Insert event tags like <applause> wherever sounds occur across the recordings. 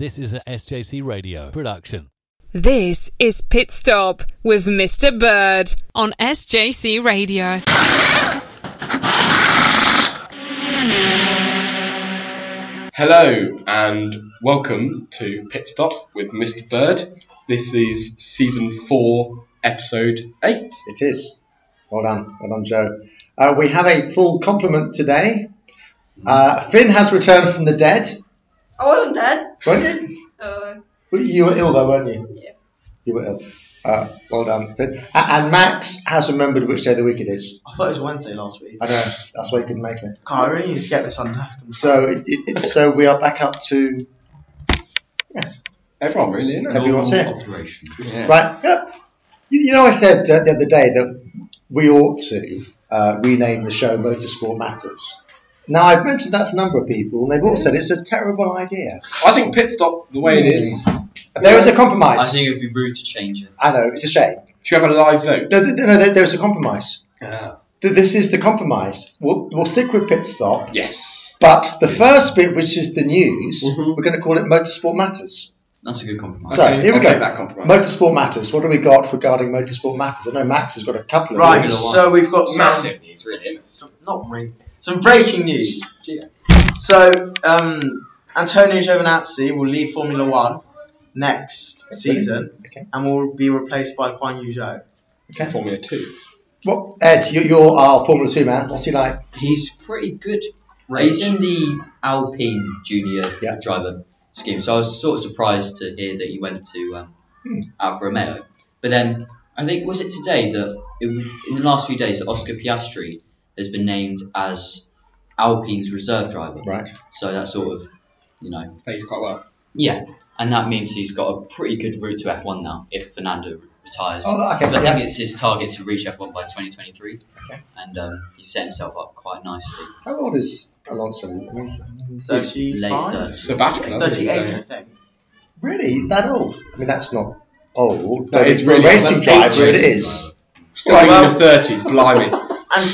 This is a SJC Radio production. This is Pit Stop with Mr. Bird on SJC Radio. Hello and welcome to Pit Stop with Mr. Bird. This is season four, episode eight. It is. Well done. Well done, Joe. Uh, we have a full complement today. Uh, Finn has returned from the dead. I wasn't dead. Weren't you? Uh, Well, You were ill though, weren't you? yeah. You were ill. Uh, well done, Finn. A- And Max has remembered which day of the week it is. I thought it was Wednesday last week. I know. That's why you couldn't make it. God, I really need to get this under. So it, it, so we are back up to yes. Everyone really, isn't it? Everyone's here. operation. Yeah. Right. Yeah. You, you know, I said uh, the other day that we ought to uh, rename the show Motorsport Matters. Now, I've mentioned that to a number of people, and they've all said it's a terrible idea. I think Pit Stop, the way it is. There is a compromise. I think it would be rude to change it. I know, it's a shame. should we have a live vote? No, th- no, there- there's a compromise. Ah. Th- This is the compromise. We'll, we'll stick with pit stop, Yes. but the first bit, which is the news, Mhm. we're going to call it Motorsport Matters. That's a good compromise. So, Okay, here we I'll go. take that compromise. Motorsport Matters. What have we got regarding Motorsport Matters? I know Max has got a couple of Right, things. so we've got some, Massive news, really, isn't it? some not really, some breaking news. So, um, Antonio Giovinazzi will leave Formula One next season Okay. and will be replaced by Guan Yu Zhou. Okay. Formula Two. What, Ed, you, you're our Formula 2 man. What's he like? He's pretty good. He's in the Alpine Junior Yeah. driver scheme, so I was sort of surprised to hear that he went to um, Hmm. Alfa Romeo. But then I think was it today that it was, in the last few days that Oscar Piastri has been named as Alpine's reserve driver. Right. So that sort of, you know, Plays quite well. yeah, and that means he's got a pretty good route to F1 now if Fernando retires. Oh, okay, 'Cause I yeah. think it's his target to reach F1 by 2023. Okay. And um, he set himself up quite nicely. How old is Alonso? I mean, he's- Late 35? 30s. Sabbatical, 38, So- I think. Really? He's that old? I mean, that's not old. No, but it's for a really racing driver, it is. racing. Still Right, in well- the thirties, blimey. <laughs> And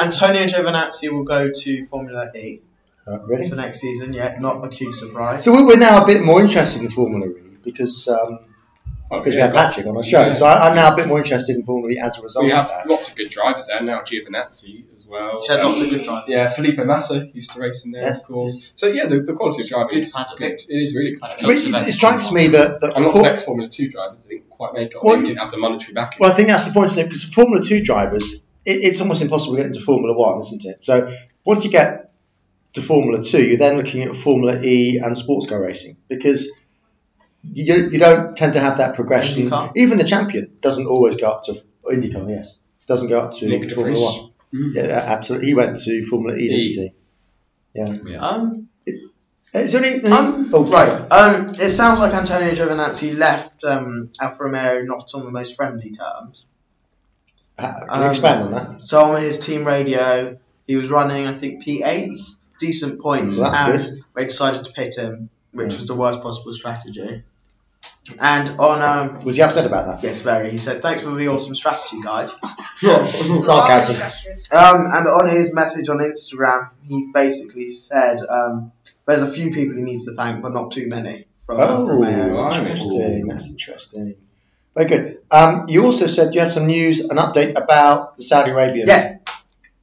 Antonio Giovinazzi will go to Formula E Uh, really? for next season. Yeah, not a huge surprise. So we- we're now a bit more interested in Formula E because um, because we yeah, have Patrick on our show. Yeah. So I, I'm now a bit more interested in Formula E as a result We of have that. lots of good drivers there now. Giovinazzi as well. Said Um, lots of good drivers. Yeah, Felipe Massa used to race in there, Yes, of course. So yeah, the, the quality of driving is good. It is really good. Paddock. I mean, it, it strikes me that, that And lots for- of ex-Formula Two drivers didn't quite make it. Well, they didn't have the monetary backing. Well, I think that's the point, isn't it? Because for Formula Two drivers, it, it's almost impossible to get into Formula One, isn't it? So once you get to Formula Two, you're then looking at Formula E and sports car racing because you, you don't tend to have that progression. IndyCar? Even the champion doesn't always go up to IndyCar. Yes, doesn't go up to Nyck Formula Vries. One. Mhm. Yeah, absolutely. He went to Formula E, didn't he? Yeah. Um, Is there any? Um, oh, right. Um, it sounds like Antonio Giovinazzi left um, Alfa Romeo not on the most friendly terms. Can you Um, expand on that? So on his team radio, he was running, I think, P8, decent points, Mm, that's and they decided to pit him, which was the worst possible strategy. And on, um, Was he upset about that? yes, very, he said, thanks for the awesome strategy, guys. <laughs> <laughs> Sarcasm. Um, and on his message on Instagram, he basically said, um, there's a few people he needs to thank, but not too many from Oh, Romeo. blimey. interesting. That's interesting. Very good. Um, you also said you had some news, an update about the Saudi Arabian Yes,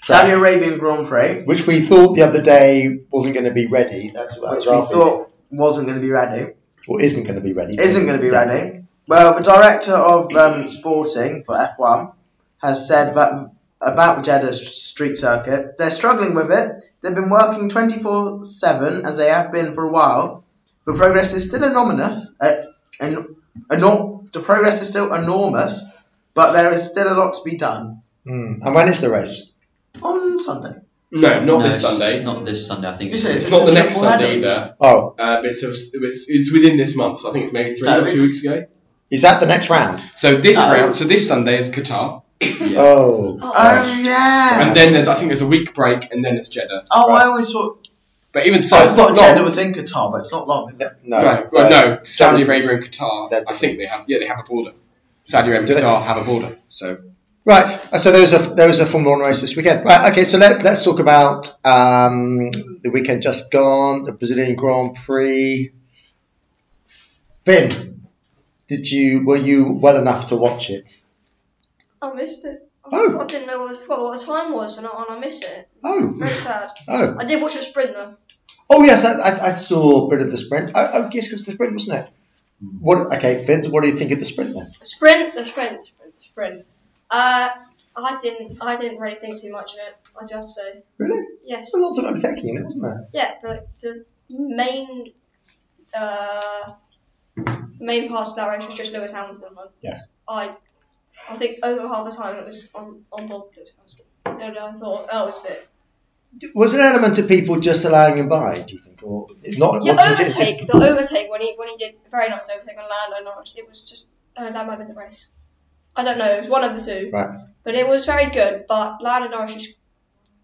Saudi Arabian Grand Prix, which we thought the other day wasn't going to be ready. That's what which we thinking. thought wasn't going to be ready. or isn't going to be ready. isn't going to be Yeah. ready. Well, the director of um, sporting for F1 has said that about Jeddah street circuit, they're struggling with it. They've been working 24 7 as they have been for a while. The progress is still enormous, uh, and enor- the progress is still enormous, but there is still a lot to be done Hmm. And when is the race? on Sunday. no, not No, this it's- Sunday. It's not this Sunday. I think Is it's. It's not the next Triple header. Sunday either. Oh, Uh, but it's, it's, it's within this month. So I think it's maybe three No, or two it's- weeks ago. is that the next round? So this No. round, so this Sunday is Qatar, yeah. Oh, Oh, yeah! and then there's I think there's a week break, and then it's Jeddah. oh, I always thought. But even so, So it's it's not not Jeddah long. was in Qatar, but it's not long. is it? no, No, well, no. Saudi Arabia and Qatar. I think they have. Yeah, they have a border. Saudi Arabia Do and they? Qatar have a border. So Right. uh, So there was a there was a Formula One race this weekend. Right. Okay. So let, let's talk about um, the weekend just gone, the Brazilian Grand Prix. Finn, did you were you well enough to watch it? I missed it. I, Oh. I didn't know what, I forgot what the time was, and I, and I missed it. Oh, Very sad. oh, I did watch a sprint though. oh yes, I, I, I saw a bit of the sprint. Oh, oh yes, it was the sprint, wasn't it? What? Okay, Finn, what do you think of the sprint then? The sprint, the sprint, the sprint, the sprint. Uh, I didn't, I didn't really think too much of it. I do have to say. Really? Yes. There's lots of overtaking in it, wasn't there? Yeah, but the main, uh, main part of that race was just Lewis Hamilton. Yes. I, I think over half the time it was on on board Lewis no, And I thought that was a bit. Was there an element of people just allowing him by? Do you think, or not? Yeah, wanting to- overtake. The overtake when he when he did very nice overtake on Lando Norris. It was just oh, that might have been the race. I don't know. It was one of the two. Right. But it was very good. But Lando Norris just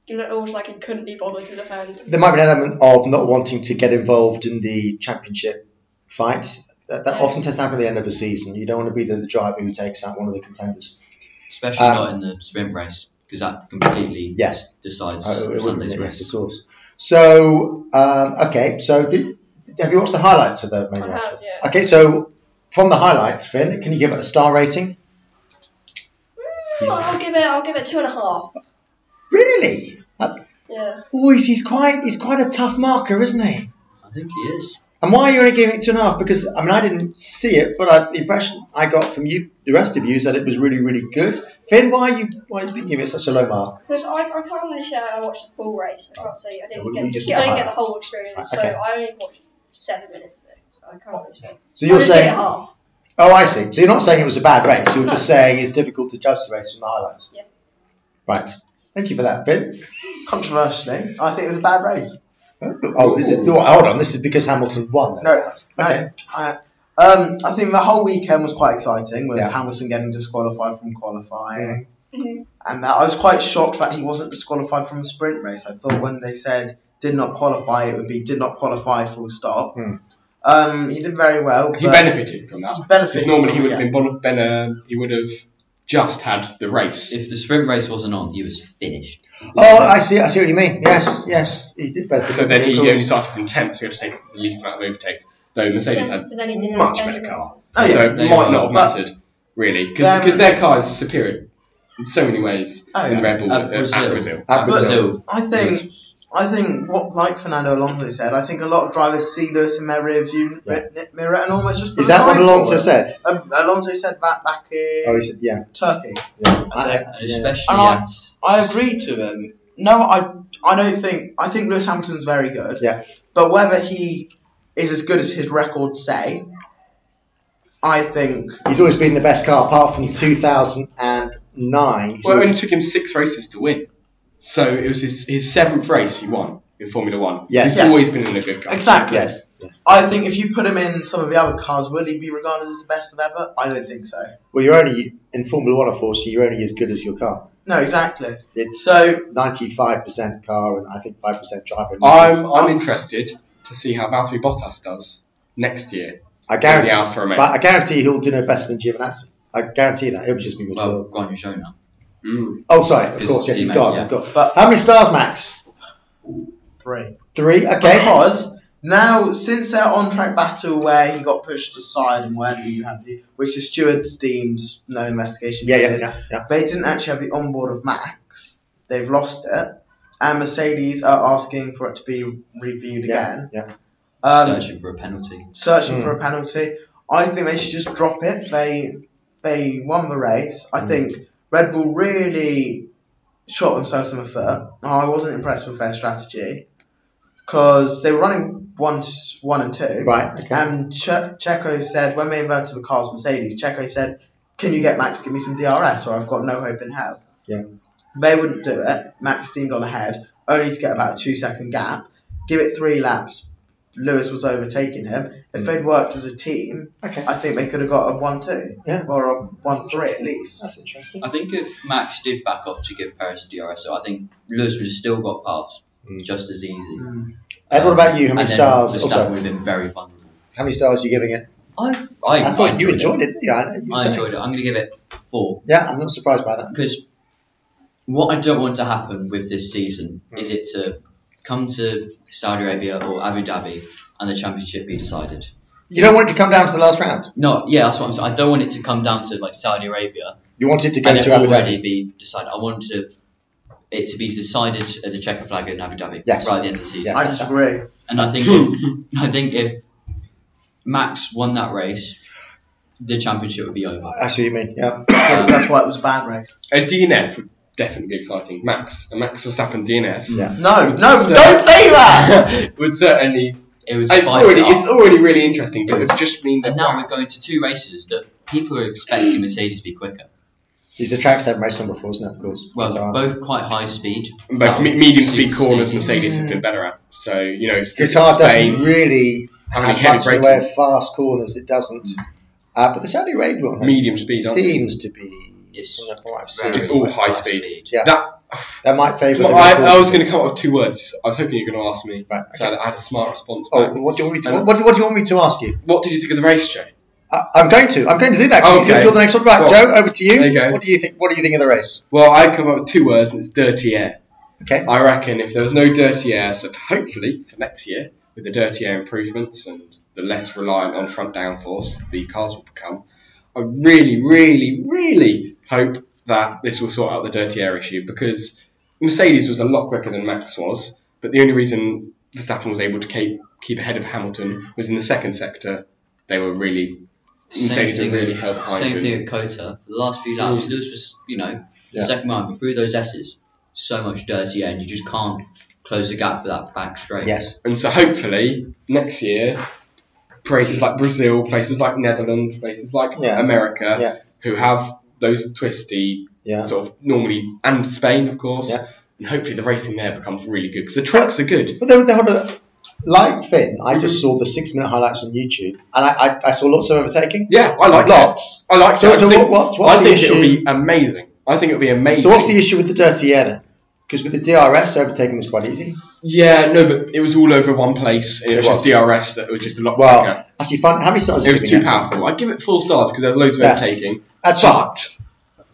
it looked like he couldn't be bothered to defend. There might be an element of not wanting to get involved in the championship fight. That, that often tends to happen at the end of a season. You don't want to be the, the driver who takes out one of the contenders. Especially Um, not in the sprint race, because that completely Yes, decides uh, it Sunday's be, race. yes, of course. So, um, okay, so did, have you watched the highlights of the main I race? have, yeah. Okay, so from the highlights, Finn, can you give it a star rating? Mm, I'll give it. I'll give it two and a half. Really? Uh, Yeah. boys, he's quite he's quite a tough marker, isn't he? I think he is. And why are you only giving it two and a half? Because I mean, I didn't see it, but I, the impression I got from you, the rest of you, is that it was really, really good. Finn, why are you why did you give it such a low mark? Because I, I can't really say I watched the full race. I can't say I didn't we- get, we just get I didn't get get the whole experience. Ah, okay. So I only watched seven minutes of it. So I can't really say. So you're I just gave it saying, half. oh, I see. So you're not saying it was a bad race. You're just <laughs> saying it's difficult to judge the race from the highlights. Yeah. Right. Thank you for that, Finn. Controversially, I think it was a bad race. Oh, is it? oh, Hold on. This is because Hamilton won. then. No, Okay. I, um, I think the whole weekend was quite exciting with Yeah. Hamilton getting disqualified from qualifying. Mhm. And that I was quite shocked that he wasn't disqualified from the sprint race. I thought when they said did not qualify, it would be did not qualify full stop. Hmm. Um, he did very well. He benefited from that. he benefited Because normally he would it, have been, bon- been uh, he would have just had the race. If the sprint race wasn't on, he was finished. Oh, I see. I see what you mean. Yes, yes. He did better. So then he course. only started from 10th, so he had to take the least amount of overtakes. Though Mercedes Then- had but then he didn't much better car. Oh, so yeah, it they might were. not have mattered, really. Them- Because their car is superior in so many ways Oh, in yeah. Red Bull At uh, Brazil. at Brazil. At Brazil. I think I think what like Fernando Alonso said, I think a lot of drivers see Lewis in their rear view Yeah. mirror and almost just Is that what Alonso said? Um, Alonso said that back in Oh, he said, yeah. Turkey. yeah. I- And especially And I- I agree to him. No, I I don't think I think Lewis Hamilton's very good. Yeah. But whether he is as good as his records say, I think He's always been the best car, apart from 2009. He's Well, it only took him six races to win. So it was his, his seventh race he won in Formula One. Yes. He's Yeah. always been in a good car. exactly. yes. I think if you put him in some of the other cars, will he be regarded as the best of ever? I don't think so. Well, you're only in Formula One, unfortunately. You're only as good as your car. No, exactly. It's So 95% car and I think 5% driver. I'm, I'm interested to see how Valtteri Bottas does next year I guarantee, the Alfa Romeo. but I guarantee he'll do no better than Giovinazzi. I guarantee that. It'll just be well, well, Guan Yu Zhou now. Mm. Oh, sorry. Of His course, yes, he's teammate, got. yeah. He's got. But- How many stars, Max? three. Three. Okay. Because now, since their on-track battle where he got pushed aside and where you have the, which the stewards deemed no investigation Yeah, yeah, needed, yeah, yeah. they didn't actually have the onboard of Max. They've lost it, and Mercedes are asking for it to be reviewed Yeah, again. yeah. Um, searching for a penalty. searching Mm. for a penalty. I think they should just drop it. They they won the race. I Mm. think Red Bull really shot themselves in the foot. I wasn't impressed with their strategy because they were running one, one and two. Right. Okay. And che- Checo said when they inverted the cars Mercedes, Checo said, "Can you get Max to give me some DRS, or I've got no hope in hell." Yeah. They wouldn't do it. Max steamed on ahead, only to get about a two second gap. Give it three laps. Lewis was overtaking him. If Mm. they'd worked as a team, okay. I think they could have got a one-two Yeah. or a one-three at least. That's interesting. I think if Max did back off to give Perez a DRS, so I think Lewis would have still got past Mm. just as easy. Ed, what about you? How many and stars? Verstappen oh, would have been very vulnerable. How many stars are you giving it? I, I, I thought you enjoyed it. Yeah, I know you I said- enjoyed it. I'm going to give it four Yeah, I'm not surprised by that. because what I don't want to happen with this season Hmm. is it to come to Saudi Arabia or Abu Dhabi and the championship be decided. You don't want it to come down to the last round. No, yeah, that's what I'm saying. I don't want it to come down to like Saudi Arabia You want it to go and to Abu already Dhabi. be decided. I want to, it to be decided at the checker flag in Abu Dhabi Yes. right at the end of the season. Yes. I disagree. And I think if, I think if Max won that race, the championship would be over. I see what you mean. Yeah. Yes, that's why it was a bad race. A DNF would definitely exciting. Max, a Max Verstappen DNF. Yeah. Mm. No, no, cer- don't say that. <laughs> would certainly. It would It's already, it up. it's already really interesting, but it would just mean that. and now we're going to two races that people are expecting Mercedes to be quicker. These the tracks they've raced on before, isn't it? Of course. Well, So, both quite high speed. And both That me- medium speed corners, Mercedes. Mercedes have mm. been better at. So you know, it's Qatar Spain doesn't really have heavy much in the way of fast corners. It doesn't. Mm. Uh, but the Saudi Arabia one medium speed. seems to be. It's from what I've It's all high high speed. Yeah. That That might favour. well, I, I was going to come up with two words. I was hoping you were going to ask me. Right, So I, had, I had a smart response. Oh, Back. what do you want me to? What, what do you want me to ask you? What did you think of the race, Joe? I, I'm going to. I'm going to do that. Okay. You're the next one. Right, Well, Joe. Over to you. there you go. What do you think? What do you think of the race? Well, I've come up with two words, and it's dirty air. Okay. I reckon if there was no dirty air, so hopefully for next year, with the dirty air improvements and the less reliant on front downforce the cars will become, I really, really, really hope that this will sort out the dirty air issue because Mercedes was a lot quicker than Max was, but the only reason Verstappen was able to keep keep ahead of Hamilton was in the second sector. They were really Mercedes were really held behind. Same thing at COTA. The last few laps, Mm. Lewis was, you know, the Yeah. second round, but through those S's, so much dirty air, and you just can't close the gap for that back straight. Yes. And so hopefully next year, places like Brazil, places like Netherlands, places like Yeah. America, Yeah. who have those twisty Yeah. sort of normally, and Spain of course, Yeah. and hopefully the racing there becomes really good because the tracks are good. But they, they had a, like Finn, I just saw the six minute highlights on YouTube, and I, I, I saw lots of overtaking. Yeah, I like it. Lots. I like it. So- I so think, what- what's- what's I the think it'll be amazing. I think it'll be amazing. So what's the issue with the dirty air then? Because with the DRS, overtaking was quite easy. Yeah, no, but it was all over one place. It, It was, was. just DRS that was just a lot. Well, actually, fun, how many stars? It was too it? powerful. I'd give it four stars because there was loads of Yeah. overtaking. Actually, But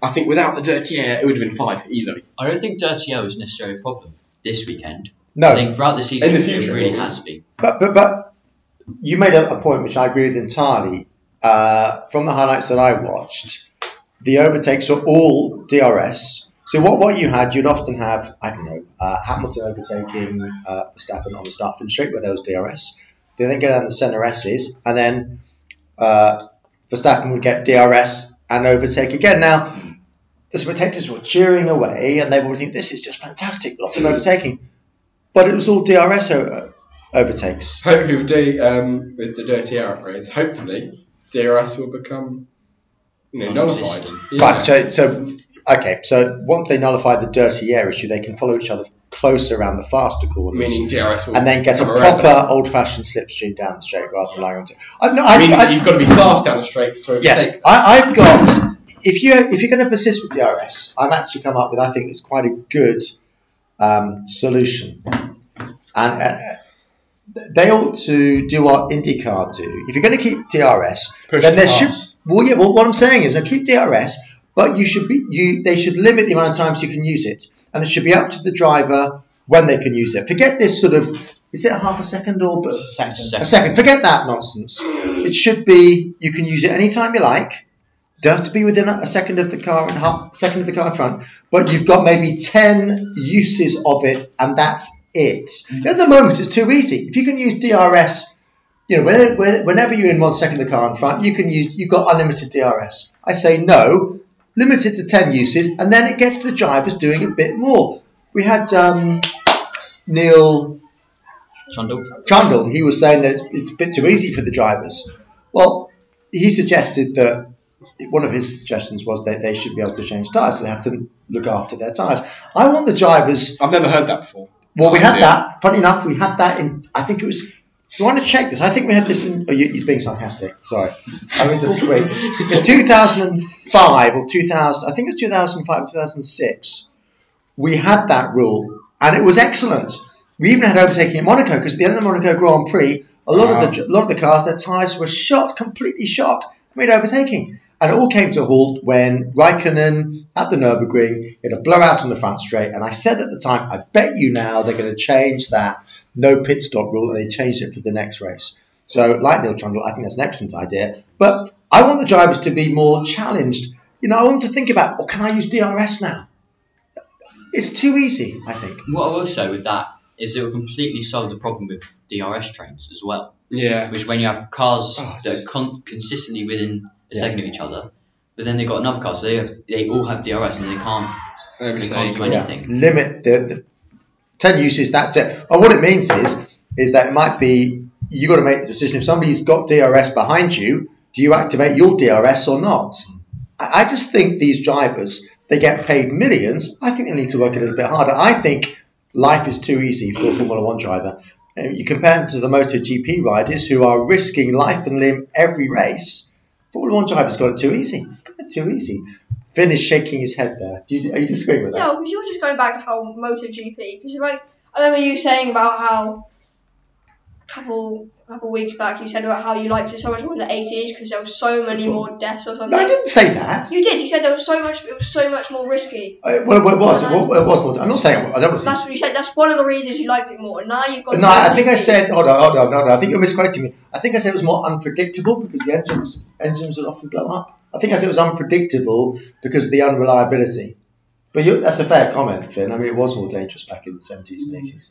I think without the dirty air, it would have been five easily. I don't think dirty air was necessarily a problem this weekend. No, I think throughout the season, In the it really maybe. has been. but but but you made a, a point which I agree with entirely. Uh, from the highlights that I watched, the overtakes were all DRS. So what, what you had, you'd often have I don't know uh, Hamilton overtaking uh, Verstappen on the start finish straight where there was DRS. They then go down the centre S's, and then uh, Verstappen would get DRS and overtake again. Now the spectators were cheering away, and they would think this is just fantastic, lots of overtaking. But it was all DRS o- overtakes. Hopefully, with, the, um, with the dirty air upgrades, hopefully DRS will become you know, nullified. Non-existent. Yeah. Right, so, so okay, so once they nullify the dirty air issue, they can follow each other closer around the faster corners, Meaning DRS will and then get a proper old-fashioned slipstream down the straight rather than relying on. T- I've, no, I've, Meaning I've, you've got to be fast down the straights to overtake. yes, I, I've got. If you if you're going to persist with DRS, I've actually come up with I think it's quite a good um, solution, and. Uh, they ought to do what IndyCar do. If you're going to keep DRS, Push then the there should well, yeah. Well, what I'm saying is, I keep DRS, but you should be you. They should limit the amount of times you can use it, and it should be up to the driver when they can use it. Forget this sort of. Is it a half a second or but a second. a second? Forget that nonsense. It should be you can use it anytime you like. Don't have to be within a second of the car and half second of the car in front, but you've got maybe ten uses of it, and that's it. Mm-hmm. At the moment, it's too easy. If you can use DRS you know, when, when, whenever you're in one second of the car in front, you can use, you've got unlimited DRS. I say no, limit it to 10 uses, and then it gets the drivers doing a bit more. We had um, Neil Trundle. Trundle, he was saying that it's, it's a bit too easy for the drivers. Well, he suggested that one of his suggestions was that they should be able to change tyres, so they have to look after their tyres. I want the drivers I've never heard that before. well, we had that. Funny enough, we had that in. I think it was. You want to check this? I think we had this in. Oh, you- he's being sarcastic. Sorry. I mean, just wait. In 2005 or 2000, I think it was 2005 or 2006, we had that rule, and it was excellent. We even had overtaking at Monaco because at the end of the Monaco Grand Prix, a lot of the uh-huh. a lot of the cars, their tyres were shot, completely shot, made overtaking. And it all came to a halt when Raikkonen at the Nürburgring hit a blowout on the front straight. And I said at the time, I bet you now they're going to change that no pit stop rule, and they changed it for the next race. So, like Neil Trundle, I think that's an excellent idea. But I want the drivers to be more challenged. You know, I want to think about, oh, can I use DRS now? It's too easy, I think. What I will say with that is it will completely solve the problem with DRS trains as well. Yeah. Which when you have cars Oh, that are con- consistently within a Yeah. second of each other, but then they've got another car, so they have they all have DRS and they can't they can't do stage. anything. limit the, the 10 uses that's it and what it means is is that it might be you got to make the decision if somebody's got DRS behind you do you activate your DRS or not I, I just think these drivers they get paid millions I think they need to work a little bit harder I think life is too easy for a Formula One driver you compare them to the MotoGP riders who are risking life and limb every race Formula One drivers got it too easy it too easy Finn is shaking his head there do you, are you disagreeing with that? No, because you're just going back to how MotoGP. Because like I remember you saying about how couple couple weeks back you said about how you liked it so much more in the 80s because there was so many more deaths or something. No, I didn't say that. You did. You said there was so much. It was so much more risky. Uh, well, it was. It was, it was more. I'm not saying. I don't want to That's what you said. That's one of the reasons you liked it more. And now you've got. No, I think I said. Hold on, hold on, hold on. I think you're misquoting me. I think I said it was more unpredictable because the engines engines would often blow up. I think I said it was unpredictable because of the unreliability. But you, that's a fair comment, Finn. I mean, it was more dangerous back in the 70s and 80s.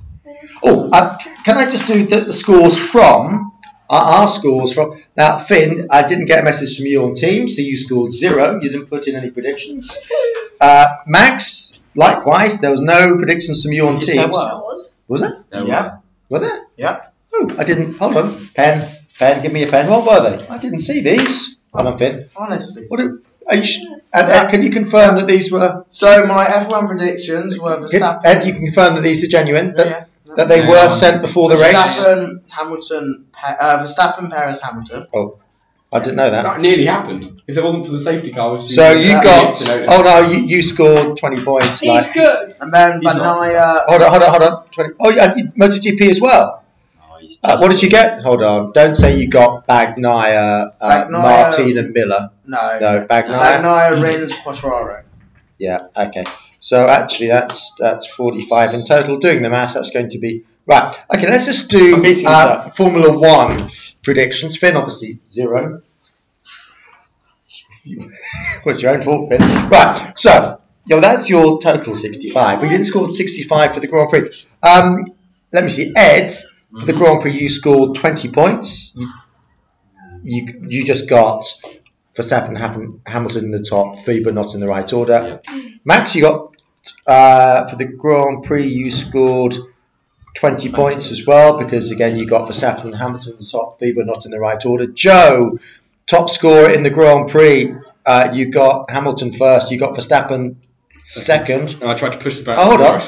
Oh, uh, can I just do the, the scores from our, our scores from now, Finn? I didn't get a message from you on Teams, so you scored zero. You didn't put in any predictions. Uh, Max, likewise, there was no predictions from you on You Teams. said what? Was. Was it? There Yeah. Were there? Yeah. Oh, I didn't. Hold on. Pen, pen. Give me a pen. What were they? I didn't see these. Hold on, Finn. Honestly. What? Are, are you? Sh- And, Ed, can you confirm that these were? So my F1 predictions were Verstappen. Ed, you can confirm that these are genuine. That, yeah, yeah. that they Yeah. were sent before the race. Verstappen, Hamilton, Pe- uh, Verstappen, Perez, Hamilton. Oh, I didn't know that. That nearly happened. If it wasn't for the safety car, we So you got. Oh no, you, you scored twenty points. He's Like, good. And then He's. Bagnaia. hold on, hold on, hold on. Twenty. Oh, yeah, and you- MotoGP as well. He's Uh, what did you get? Hold on. Don't say you got Bagnaia, uh, Bagnaia- Martin, and Miller. No. No, Bagnaia. Bagnaia, Rins, Quartararo. Yeah. Okay. So actually, that's that's forty-five in total. Doing the maths, that's going to be right. Okay, let's just do uh, Formula One predictions. Finn, obviously zero. <laughs> What's your own fault, Finn? Right. So, yeah, well, that's your total sixty-five. We didn't score sixty-five for the Grand Prix. Um, let me see, Ed. For the Grand Prix, you scored twenty points. You you, you just got Verstappen, Ham- Hamilton in the top three, but not in the right order. Max, you got uh, for the Grand Prix, you scored 20 points as well because again you got Verstappen and Hamilton in the top three, but not in the right order. Joe, top scorer in the Grand Prix, uh, you got Hamilton first, you got Verstappen second. And I tried to push the back. Oh, hold on,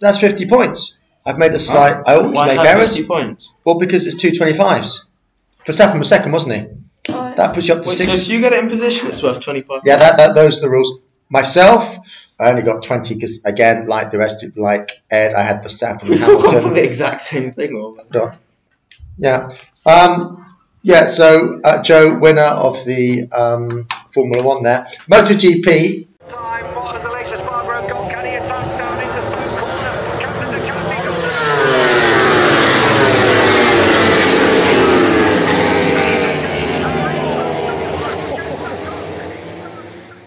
that's 50 points. I've made a slight. I always Why is make that errors. 50 points? Well, because it's two 25s. Verstappen was second, wasn't he? Alright. That puts you up to Wait, so six. if you get it in position, it's worth 25 Yeah, that, that those are the rules. Myself, I only got 20 because, again, like the rest of, like Ed, I had Verstappen and Hamilton. <laughs> the exact same thing. Or... yeah. Um, yeah, so uh, Joe, winner of the um, Formula One there. MotoGP, Time, Bottas, Alexis Spargo have got, can he attack down into Spoon Corner? Captain the Champions.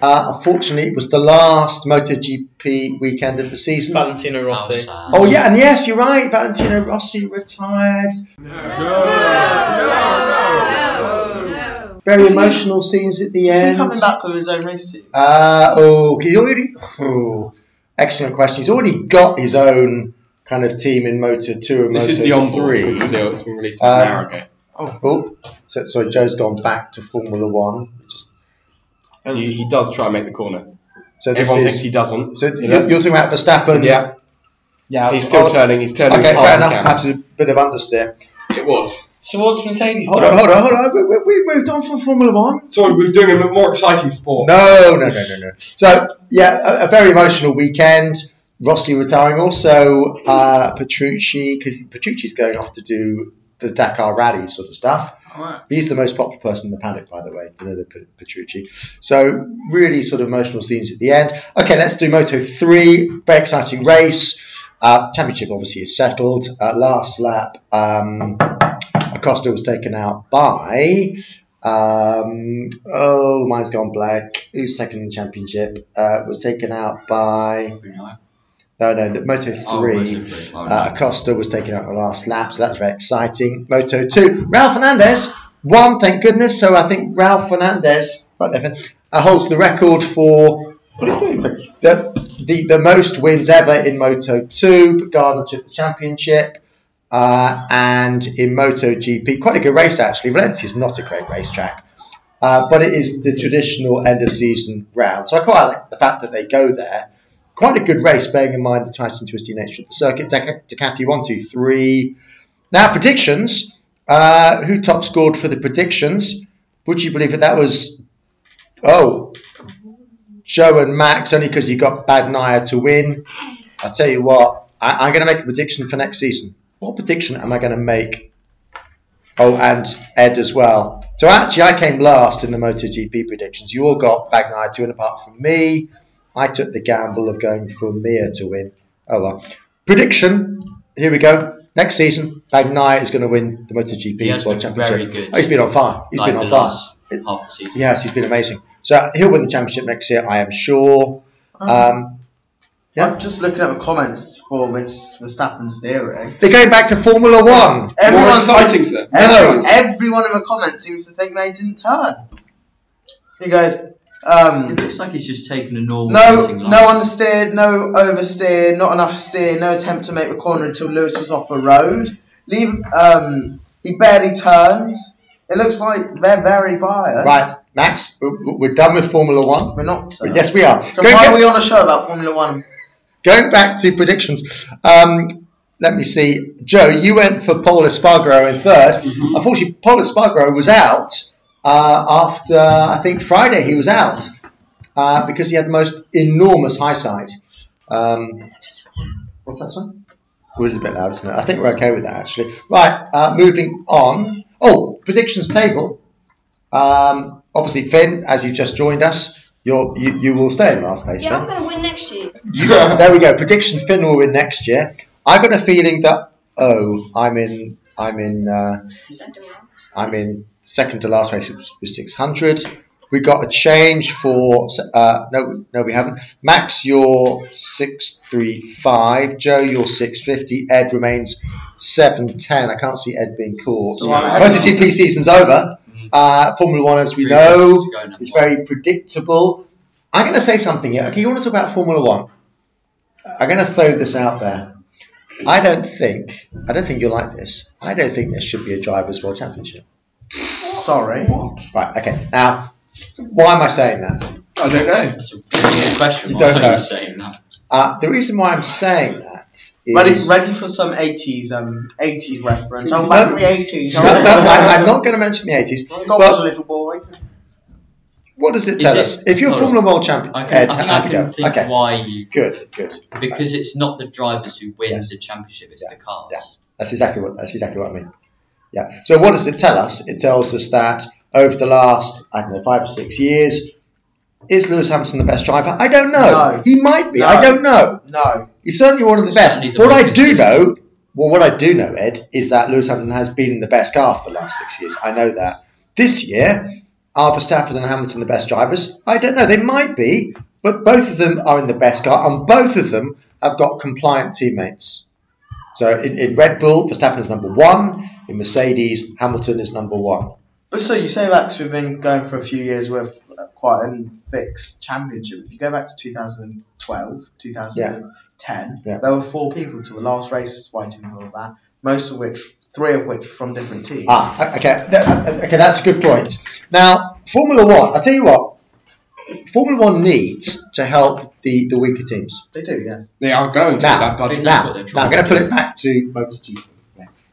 uh, unfortunately, it was the last MotoGP weekend of the season. Valentino Rossi. Oh, yeah, and yes, you're right. Valentino Rossi retired. No, no, no, no, Very emotional scenes at the Is he end. coming back with his own race team? Uh, oh, he already. Oh, excellent question. He's already got his own kind of team in Moto 2 and Moto 3. This is the onboard 3. from Brazil. It's been released about an hour ago. Oh, so, so Joe's gone back to Formula 1. Just, So he, he does try and make the corner. so this Everyone thinks he doesn't. So you you're, know? you're talking about Verstappen? yeah, Yeah. he's still oh, turning. He's turning Okay, as hard fair enough. he. Perhaps a bit of understeer. It was. So what's Mercedes Hold doing? on, hold on, hold on. We, we, we moved on from Formula 1. Sorry, we're doing a more exciting sport. No, no, no, no, no. So, yeah, a, a very emotional weekend. Rossi retiring. Also, uh, Petrucci, because Petrucci's going off to do the Dakar Rally sort of stuff. He's the most popular person in the paddock, by the way, Danilo Petrucci. So, really sort of emotional scenes at the end. Okay, let's do Moto 3. Very exciting race. Uh, championship obviously is settled. Uh, last lap, um, Acosta was taken out by. Um, oh, mine's gone blank. Who's second in the championship? Uh, was taken out by. No, no, the Moto 3. Oh, Moto three. Oh, uh. Acosta was taken out the last lap, so that's very exciting. Moto 2. Ralph Fernandez won, thank goodness. So I think Ralph Fernandez right there, uh, holds the record for. What are you doing? The, the, the most wins ever in Moto 2. Gardner took the championship. Uh, and in MotoGP, quite a good race actually. Valencia is not a great racetrack, uh, but it is the traditional end of season round. So I quite like the fact that they go there. Quite a good race, bearing in mind the tight and twisty nature of the circuit. Duc- Ducati one, two, three. Now predictions. Uh, who top scored for the predictions? Would you believe that that was? Oh, Joe and Max, only because you got Bagnaia to win. I tell you what, I, I'm going to make a prediction for next season. What prediction am I going to make? Oh, and Ed as well. So actually, I came last in the MotoGP predictions. You all got Bagnaia to win, apart from me. I took the gamble of going for Mir to win. Oh well. Prediction. Here we go. Next season, Bagnaia is going to win the MotoGP He has World been Championship. very good. Oh, he's been on fire. He's like been on the fire. last half the season. Yes, he's been amazing. So he'll win the championship next year, I am sure. Um, Yeah. I'm just looking at the comments for this Verstappen steering. they're going back to Formula One. More Everyone's exciting, sir. Every, everyone in the comments seems to think they didn't turn. He goes, um, It looks like he's just taken a normal no, racing line. no understeer, no oversteer, not enough steer, no attempt to make the corner until Lewis was off the road. Leave, um, he barely turned. It looks like they're very biased. Right, Max, we're, we're done with Formula One. We're not. uh, Yes, we are. So Going, why are we on a show about Formula One? going back to predictions. Um, let me see. Joe, you went for Pol Espargaro in 3rd Mm-hmm. Unfortunately, Pol Espargaro was out uh, after, I think, Friday he was out uh, because he had the most enormous high side. Um, what's that song? It was a bit loud, isn't it? I think we're okay with that, actually. Right, uh, moving on. Oh, predictions table. Um, obviously, Finn, as you've just joined us, you're, you, you will stay in last place, Yeah, Finn. I'm going to win next year. there we go. Prediction: Finn will win next year. I've got a feeling that oh, I'm in, I'm in, uh, I'm in second to last race with with 600. We got a change for uh, no, no, we haven't. Max, you're 635. Joe, you're 650. Ed remains 710. I can't see Ed being caught. So I'm ahead of season's over. Uh, Formula One, as we Three know, races to go now. is very predictable. I'm going to say something here. Okay, you want to talk about Formula One? I'm going to throw this out there. I don't think, I don't think you'll like this. I don't think there should be a drivers' world championship. Sorry. Right. Okay. Now, why am I saying that? I don't know. That's a really good question. You Why don't are know. you saying that? Uh, the reason why I'm saying that is Ready, ready for some 80s, um, 80s reference. Oh, No. back in the 80s. No, no, I, I'm not going to mention the 80s. God was a little boy. What does it tell it- us? If you're hold Formula World champion, I, Ed, can, uh, I think have can go. think okay. why you Good. Good. because it's not the drivers who win Yes. the championship; it's Yeah. the cars. Yeah. That's exactly what that's exactly what I mean. Yeah. So what does it tell us? It tells us that over the last I don't know five or six years, is Lewis Hamilton the best driver? I don't know. No. He might be. No. I don't know. No. He's certainly one of the best. The What I do consistent. know, well, what I do know, Ed, is that Lewis Hamilton has been in the best car for the last six years. I know that. This year, are Verstappen and Hamilton the best drivers? I don't know. They might be, but both of them are in the best car, and both of them have got compliant teammates. So in, in Red Bull, Verstappen is number one. In Mercedes, Hamilton is number one. But so you say Max, we've been going for a few years with quite a fixed championship. If you go back to 2012, 2010, Yeah. there were four people to the last race fighting for that, most of which, three of which from different teams. Ah, okay. Th- Okay, that's a good point. Now, Formula One, I'll tell you what, Formula One needs to help the, the weaker teams. They do, yes. They are going to Now, that budget. Now, now trying I'm going to to put it back to MotoGP.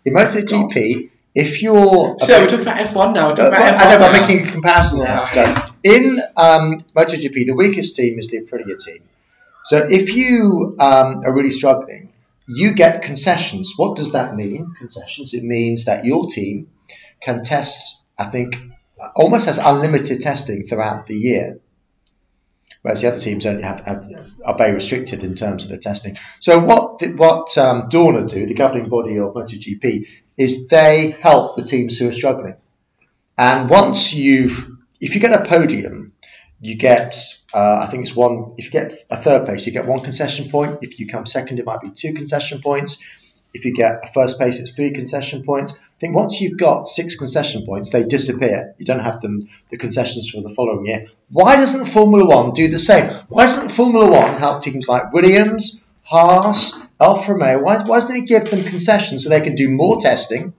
In MotoGP, if you're. So we're talking about F1 now. We're talking about I know, F1 but I'm now. making a comparison now. So, in um, MotoGP, the weakest team is the Aprilia team. So if you um, are really struggling, you get concessions. What does that mean? Concessions. It means that your team can test. I think almost has unlimited testing throughout the year. Whereas the other teams only have, have are very restricted in terms of the testing. So what the, what um, Dorna do, the governing body of MotoGP, is they help the teams who are struggling. And once you've, if you get a podium, you get, uh, I think it's one, if you get a third place, you get one concession point. If you come second, it might be two concession points. If you get a first place, it's three concession points. I think once you've got six concession points, they disappear. You don't have them, the concessions for the following year. Why doesn't Formula One do the same? Why doesn't Formula One help teams like Williams, Haas, Alfa Romeo? Why, why doesn't it give them concessions so they can do more testing,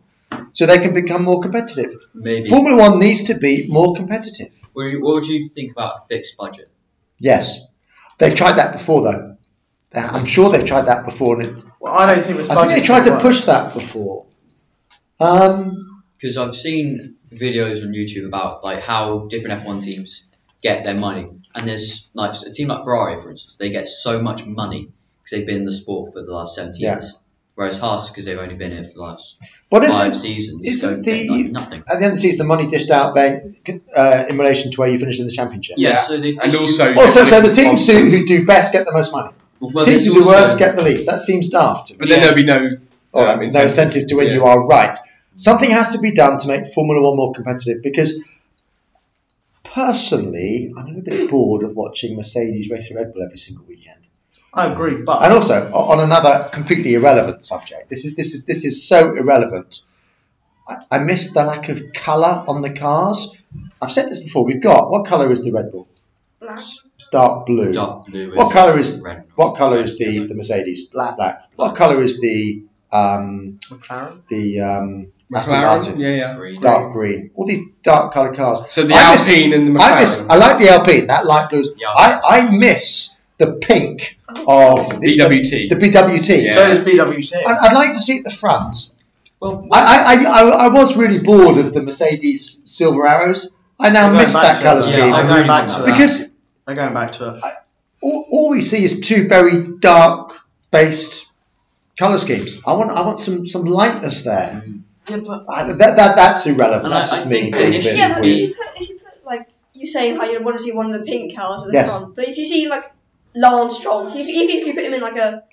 so they can become more competitive? Maybe. Formula One needs to be more competitive. What do you- what would you think about a fixed budget? Yes, they've tried that before though. I'm sure they've tried that before, and it, Well, I don't think this I think they tried to gonna push that before. Um, Because I've seen videos on YouTube about like how different F1 teams get their money, and there's like a team like Ferrari, for instance, they get so much money because they've been in the sport for the last 70 Yeah. years. Whereas Haas, because they've only been here for the last what is five it? seasons, isn't don't the- like, nothing. At the end of the season, the money dished out then, uh, in relation to where you finish in the championship. Yeah, Yeah. so they And also, Also, so the teams who, who do best get the most money. well, teams who do worst get the least. That seems daft. to me. But then Yeah. there'll be no. All right, um, no incentive to win. Yeah. You are right. Something has to be done to make Formula One more competitive because, personally, I'm a bit bored of watching Mercedes race a Red Bull every single weekend. I agree, but And also, on another completely irrelevant subject, this is this is this is so irrelevant. I, I miss the lack of colour on the cars. I've said this before. We've got what colour is the Red Bull? Black. It's dark blue. Dark blue What colour is red. what colour is the, the Mercedes? Black. Black. What colour is the um, McLaren. the um, Aston Martin? yeah, yeah. green. Dark green. All these dark coloured cars. So the I miss- Alpine and the McLaren. I miss. I like the Alpine. That light blue. Yeah. I, I miss the pink of the, BWT. The, the BWT. Yeah. So does BWT. I'd, I'd like to see it at the front. Well, I, I, I, I was really bored of the Mercedes Silver Arrows. I now miss that colour scheme. Yeah, I'm going back want to that. because I'm going back to it. all, all we see is two very dark based colour schemes. I want I want some, some lightness there. Yeah, but I, that, that, that's irrelevant. And that's I- just I me being a bit initially- Yeah, but weird. if you, put, if you put like you say how you want to see one of the pink cars at the Yes. front, but if you see like Lance Stroll, if, even if you put him in like a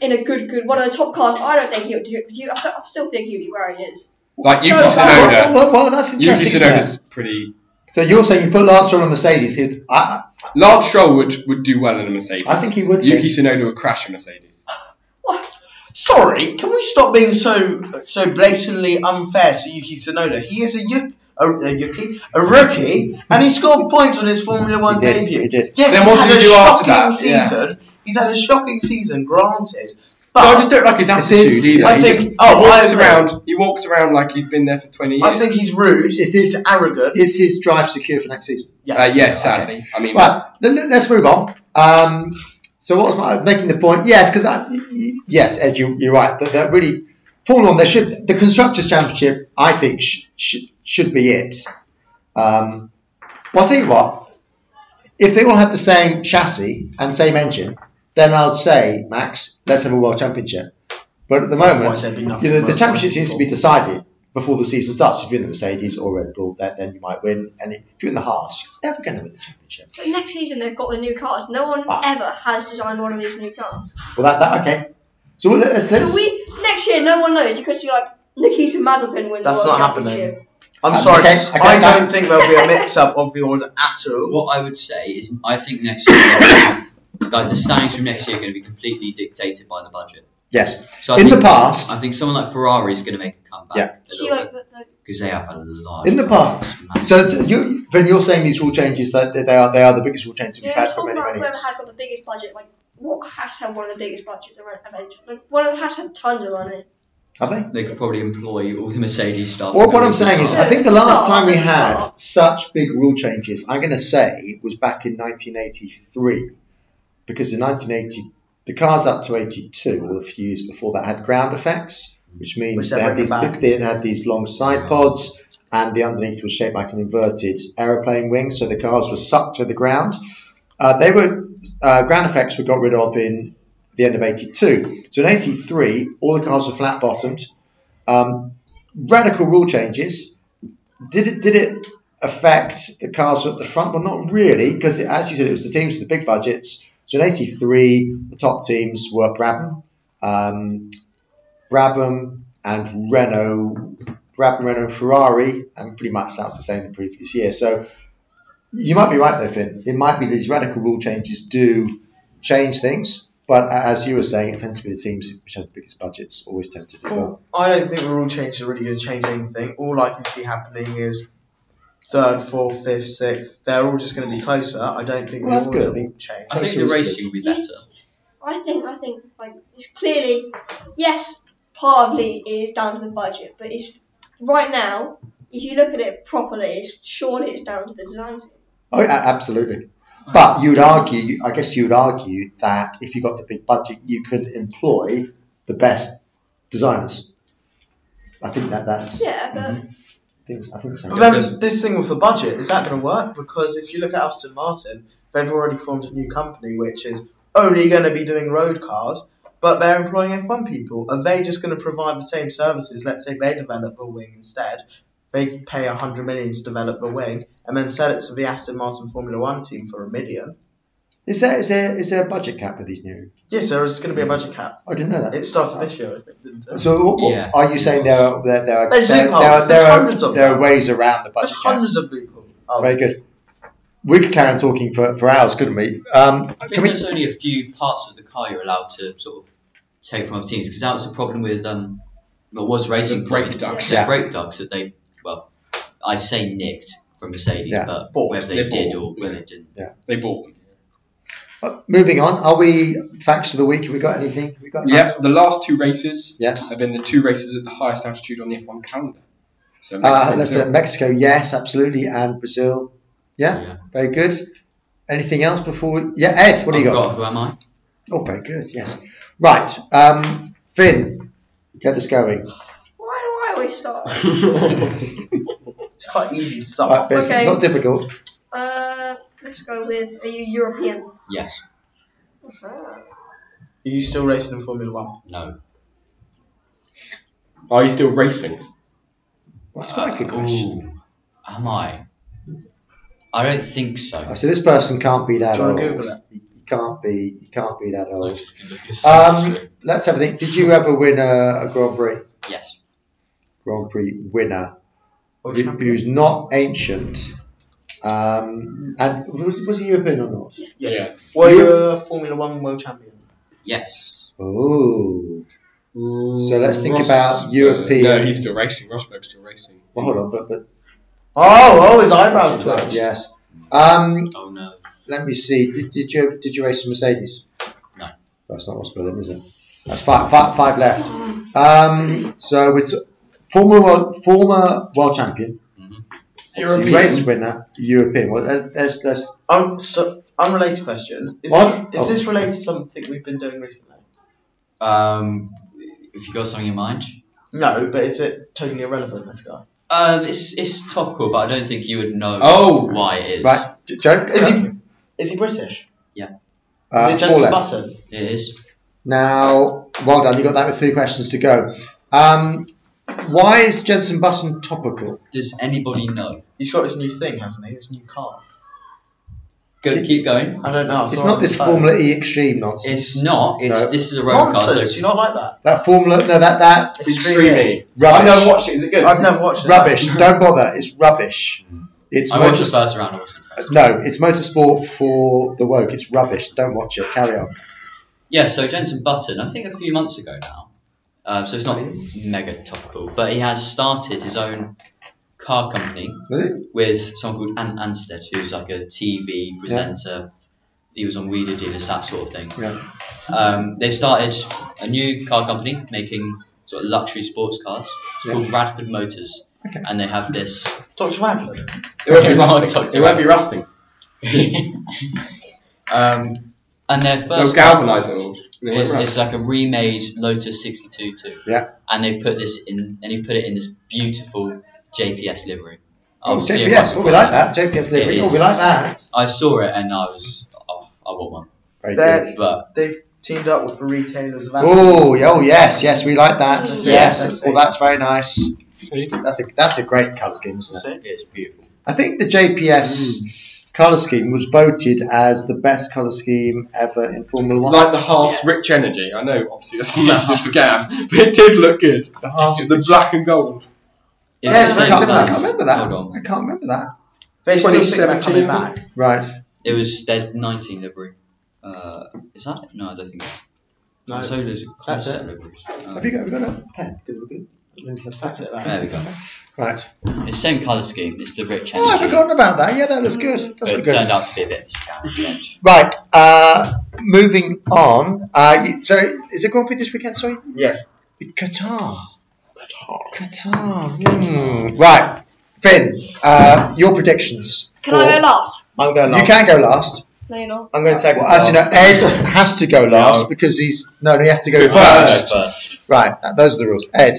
in a good good one of the top cars, I don't think he would do. You, I, still, I still think he'd be where he is. Like Yuki So- Well, Tsunoda. well, well, that's Yuki interesting. isn't? Tsunoda's pretty. So you're saying you put Lance Stroll on a Mercedes? He'd, I, Lance Stroll would, would do well in a Mercedes. I think he would. Yuki Tsunoda would crash a Mercedes. <laughs> sorry, can we stop being so so blatantly unfair to Yuki Tsunoda? He is a Yuki. A, a Yuki, a rookie, and he scored points on his Formula One He did, debut. he did. Yes, Then he's what had did a he do after shocking that? Yeah. season. He's had a shocking season, granted. But No, I just don't like his attitude his- either. I He think- just- oh, he walks agree. around. He walks around like he's been there for twenty years. I think he's rude. Is He's his- arrogant. Is his drive secure for next season? Uh, yes, sadly. I mean, Right, let- let- let's move on. Um, so what was my making the point? Yes, because yes, Ed, you, you're right. That, that really Formula One. There should the constructors' championship. I think sh- sh- should be it. Um, well, I'll tell you what. If they all had the same chassis and same engine, then I'd say Max, let's have a world championship. But at the moment, Otherwise there'd be nothing you know, the championship seems to be decided before the season starts. If you're in the Mercedes or Red Bull, then, then you might win. And if you're in the Haas, you're never going to win the championship. But next season they've got the new cars. No one Ah. ever has designed one of these new cars. Well, that, that okay. So let's, let's So we next year, no one knows. You could see like Nikita Mazepin win the That's world not happening. championship. I'm Um, sorry. okay, okay, I don't think there'll be a mix-up of the order at all. What I would say is, I think next year, <coughs> like the standings from next year, are going to be completely dictated by the budget. yes. So I In think, the past, I think someone like Ferrari is going to make a comeback. Yeah. a See little like bit, the, the, because they have a lot. In the past. so you, when you're saying these rule changes, that they are they are the biggest rule changes we've yeah, had for talking many about many whoever years. has got the biggest budget. Like what has had one of the biggest budgets around eventually. Like one of them has had tons of money. Have they? They could probably employ all the Mercedes staff. Well, what I'm saying is. I think the last time we had such big rule changes, I'm going to say, was back in 1983, because in 1980, the cars up to 82, or a few years before that, had ground effects, which means they they had, these, it they had these long side pods, and the underneath was shaped like an inverted aeroplane wing, so the cars were sucked to the ground. Uh, they were uh, ground effects were got rid of in the end of 82. So in 83, all the cars were flat bottomed. Um, radical rule changes. Did it did it affect the cars at the front? Well, not really, because as you said, it was the teams with the big budgets. So in '83, the top teams were Brabham, um, Brabham, and Renault, Brabham, Renault, Ferrari, and pretty much that's the same the previous year. So you might be right there, Finn. It might be these radical rule changes do change things, but as you were saying, it tends to be the teams which have the biggest budgets always tend to do well. I don't think the rule changes are really going to change anything. All I can see happening is third, fourth, fifth, sixth. They're all just going to be closer. I don't think Well, that's the good. rules I mean, will change. I think the Closer is racing will be better. I think I think like it's clearly yes, partly it is down to the budget, but it's right now. If you look at it properly, it's surely it's down to the design team. Oh, a- absolutely. But you would argue, I guess you would argue that if you got the big budget, you could employ the best designers. I think that that's. Yeah, but mm-hmm. I think, I think so. But then this thing with the budget is that going to work? Because if you look at Aston Martin, they've already formed a new company which is only going to be doing road cars, but they're employing F1 people. Are they just going to provide the same services? Let's say they develop a wing instead. They pay a hundred million to develop the wing, and then sell it to the Aston Martin Formula One team for a million. Is there is there is there a budget cap with these new? Yes, there is going to be a budget cap. I didn't know that. It started this year, I think, didn't it? So, what, what- Yeah. are you saying there are there, there are There's there, there, are, there, are, hundreds of there are ways around the There's budget cap? hundreds of loopholes. Oh, Very good. We could carry on talking for, for hours, couldn't we? Um, I think can we there's only a few parts of the car you're allowed to sort of take from other teams because that was the problem with um, what was racing The brake Point. ducts. The Yeah. brake ducts that they well, I say nicked from Mercedes, Yeah. but Bought. whether they, They did bought, or whether yeah. they didn't. They bought them. uh, moving on? Are we facts of the week? Have we got anything? Have we got Yeah, the last two races Yes. have been the two races at the highest altitude on the F1 calendar. So Uh, Mexico, let's Brazil. uh, Mexico, yes, absolutely, and Brazil. Yeah, Yeah. very good. Anything else before we? Yeah, Ed, what do you I've got? Who am I? Oh, very good. Yes. Right, um, Finn, get this going. why do I always start? <laughs> It's quite easy to start off. Finn, Okay. not difficult. Uh, let's go with are you European? Yes. Uh-huh. Are you still racing in Formula One? No. Are you still racing? That's quite a good question. Ooh, am I? I don't think so. Oh, so this person can't be that Do you old. wanna Google it? He can't be. He can't be that old. Um, let's have a think. Did you ever win a, a Grand Prix? yes. Grand Prix winner World who- champion? Who's not ancient. Um, and was, was he European or not? Yeah. Were you a Formula One world champion? Yes. Oh, So let's think Rosberg. about European- No, he's still racing. Rosberg's still racing. well, hold on, but but Oh, oh, his eyebrows twitched. yes. Um, Oh no. let me see. Did, did you did you race a Mercedes? No. That's not Rosberg, then, is it? That's five, five, five left. Um, so it's former world, former world champion, Mhm. Obviously race winner, European. Well, there's, there's, there's Um, so, unrelated question. Is, What? This, is Oh. this related to something we've been doing recently? Um, if you got something in mind. No, but is it totally irrelevant, this guy? Um, it's it's topical, but I don't think you would know Oh. why it is. right. J- Joe, Is he, is he British? uh, is it four Jensen. Button? It is. Now, well done. You got that with three questions to go. Um, why is Jensen Button topical? Does anybody know? He's got this new thing, hasn't he? This new car. Go, keep going. I don't know. I It's saw it not on the this phone. Formula E Extreme nonsense. It's not. It's No. this is a road car. Nonsense. So You not like that? that Formula, no, that that Extreme. E. rubbish. I've never watched it. Is it good? I've never watched it. Rubbish. <laughs> Don't bother. It's rubbish. It's I watched the motor- first round. I wasn't impressed. no, it's motorsport for the woke. It's rubbish. Don't watch it. Carry on. Yeah. So Jensen Button, I think a few months ago now. Uh, so it's not mega topical, but he has started his own car company Really? with someone called Ant Anstead, who's like a TV presenter. He was on Wheeler Dealers, that sort of thing. Yeah. Um, they've started a new car company making sort of luxury sports cars. It's Yeah. called Radford Motors, Okay. and they have this. Dr. Radford. <laughs> It won't be No, rusting. It won't be rusting. <laughs> <laughs> um, and their They'll first car galvanise it all. It won't is, rust. like a remade Lotus 62 too. Yeah. And they've put this in, and he put it in this beautiful JPS livery. Oh, I'll see if I JPS. can Oh, we find like that. JPS livery. It Oh, we is. like that. I saw it and I was, oh, I want one. Very They're- good. But They've teamed up with the retailers of Aston. Oh, yeah, oh yes, yes, we like that. That's Yes. that's Oh, it. that's very nice. See? That's a that's a great colour scheme, isn't it? That's it. it's beautiful. I think the JPS mm. Colour scheme was voted as the best colour scheme ever in Formula One. Like the Haas Rich Energy. I know, obviously, that's a <laughs> massive scam, but it did look good. the Haas- The black and gold. It's Yes, the I can't, I can't remember that. Hold on. I can't remember that. They still think they're 2017. coming back. Right. It was their 19 livery. Uh, is that? it? No, I don't think it's. No. Solo's That's it. liveries. Uh, Have you got, have you got a pen? Because we're good. That's it. there we go. Right. It's same colour scheme. It's the rich Oh, I've forgotten about that. Yeah, that looks good. That but it good. turned out to be a bit of scam at the end. Right. Uh, moving on. Uh, so, is it going to be this weekend? Sorry. Yes. Qatar. Qatar. Qatar. Hmm. Right. Finn, uh, your predictions. Can I go last? I'm going You last. can go last. No, you're not. I'm going second. Well, as you know, Ed has to go last because he's no, he has to go first. First. Right, those are the rules. Ed,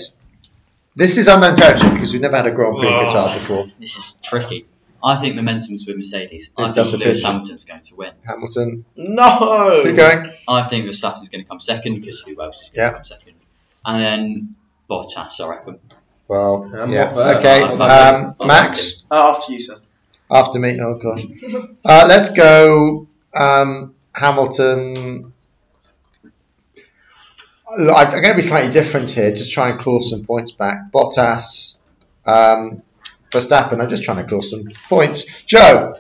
this is unknown territory because we've never had a Grand Prix in Qatar before. This is tricky. I think momentum's with Mercedes. I It does think appear Lewis to. Hamilton's going to win. Hamilton, No. keep going. I think Verstappen's going to come second because who else is going Yeah. to come second? And then Bottas, I reckon. Well, Um, yeah, what- okay. I'm back in. Um, I'm Max, Uh, after you, sir. after me. Oh gosh. <laughs> Uh, let's go. Um, Hamilton. Look, I- I'm going to be slightly different here. Just try and claw some points back. Bottas, um, Verstappen. I'm just trying to claw some points. Joe.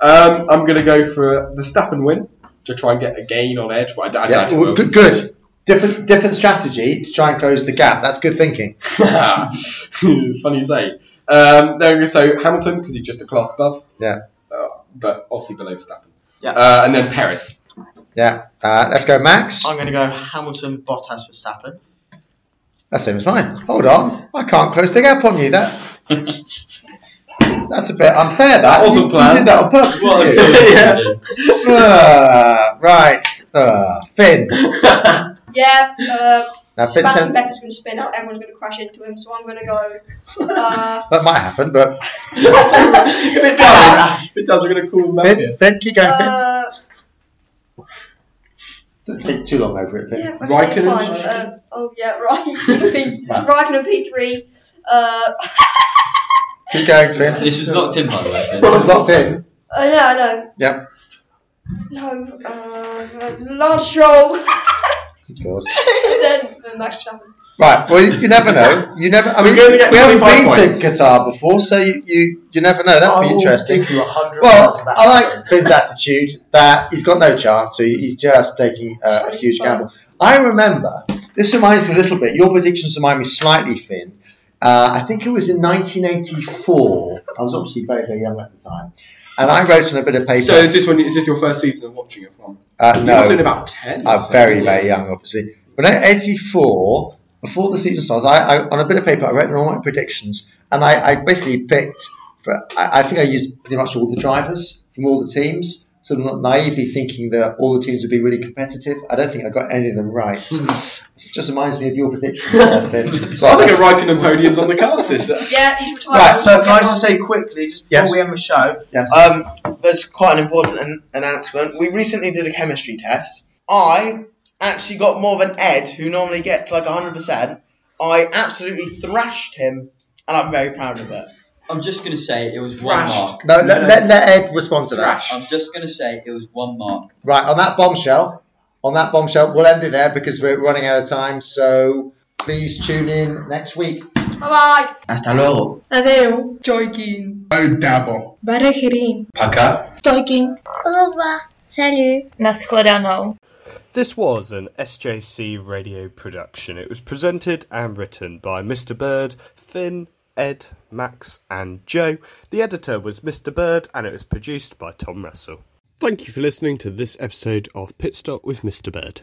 Um, I'm going to go for a Verstappen win to try and get a gain on Ed. But I, I Yeah, doubt well, good, good. Different, different strategy to try and close the gap. That's good thinking. <laughs> Funny you say. Um, then I'm going to say Hamilton because he's just a class above. Yeah. Uh, but obviously below Verstappen. Yeah. Uh, and then Perez. Yeah. Uh, let's go, Max. I'm going to go Hamilton, Bottas, Verstappen. That seems fine. Hold on. I can't close the gap on you. That that's a bit unfair. That, That wasn't you, planned. You did that on purpose, Well, didn't you? <laughs> Uh, right. Uh, Finn. <laughs> Yeah, uh, Now, Finn Sebastian Vettel's going to spin out. Everyone's going to crash into him, so I'm going to go. Uh, that might happen, but if <laughs> it does, if it does, we're going to call him back Finn, here. Finn, keep going, Finn. uh, Don't take too long over it, Finn. yeah, okay, Raikkonen, fine. Raikkonen. Uh, oh, yeah, right. <laughs> P- Raikkonen P3. Uh, <laughs> Keep going, Finn. This is not Tim, by the way. Finn. It's locked in. uh, no, no. Yep. No, uh, Lance Stroll. God. <laughs> then uh, Max Verstappen. Right. Well, you, you never know. You never. I mean, We're we going to get haven't been points. to Qatar before, so you, you you never know. That'd I be will interesting. give you 100 Well. I like Finn's attitude that he's got no chance. So he's just taking uh, a huge gamble. I remember. This reminds me a little bit. Your predictions remind me slightly, Finn. Uh, I think it was in 1984. I was obviously very, very young at the time, and I wrote on a bit of paper. So is this when? Is this your first season of watching F1? uh, You must have been no, about ten. I'm so, very, yeah. very young, obviously. But in 84, before the season started, I, I, on a bit of paper, I wrote all my predictions, and I, I basically picked. For, I, I think I used pretty much all the drivers from all the teams, sort of not naively thinking that all the teams would be really competitive. I don't think I got any of them right. So <laughs> it just reminds me of your predictions, <laughs> there, So I think a that's- Raikkonen podium's on the cards this. uh, Yeah, he's retired. Right, so can I just say quickly, just before Yes. we end the show, Yes. um, there's quite an important an- announcement. We recently did a chemistry test. I actually got more than Ed, who normally gets like 100%. I absolutely thrashed him, and I'm very proud of it. I'm just going to say it was one Thrashed. mark. no, let, let, let Ed respond to that. Thrash. I'm just going to say it was one mark. Right, on that bombshell, on that bombshell, we'll end it there because we're running out of time. So please tune in next week. Bye bye. Hasta luego. Adeu. Joiking. Oh, Barehirin. Paka. Joiking. Au revoir. Salut. Naschledanou. This was an SJC radio production. It was presented and written by Mr. Bird, Finn, Ed, Max, and Joe. The editor was Mr. Bird, and it was produced by Tom Russell. Thank you for listening to this episode of Pit Stop with Mr. Bird.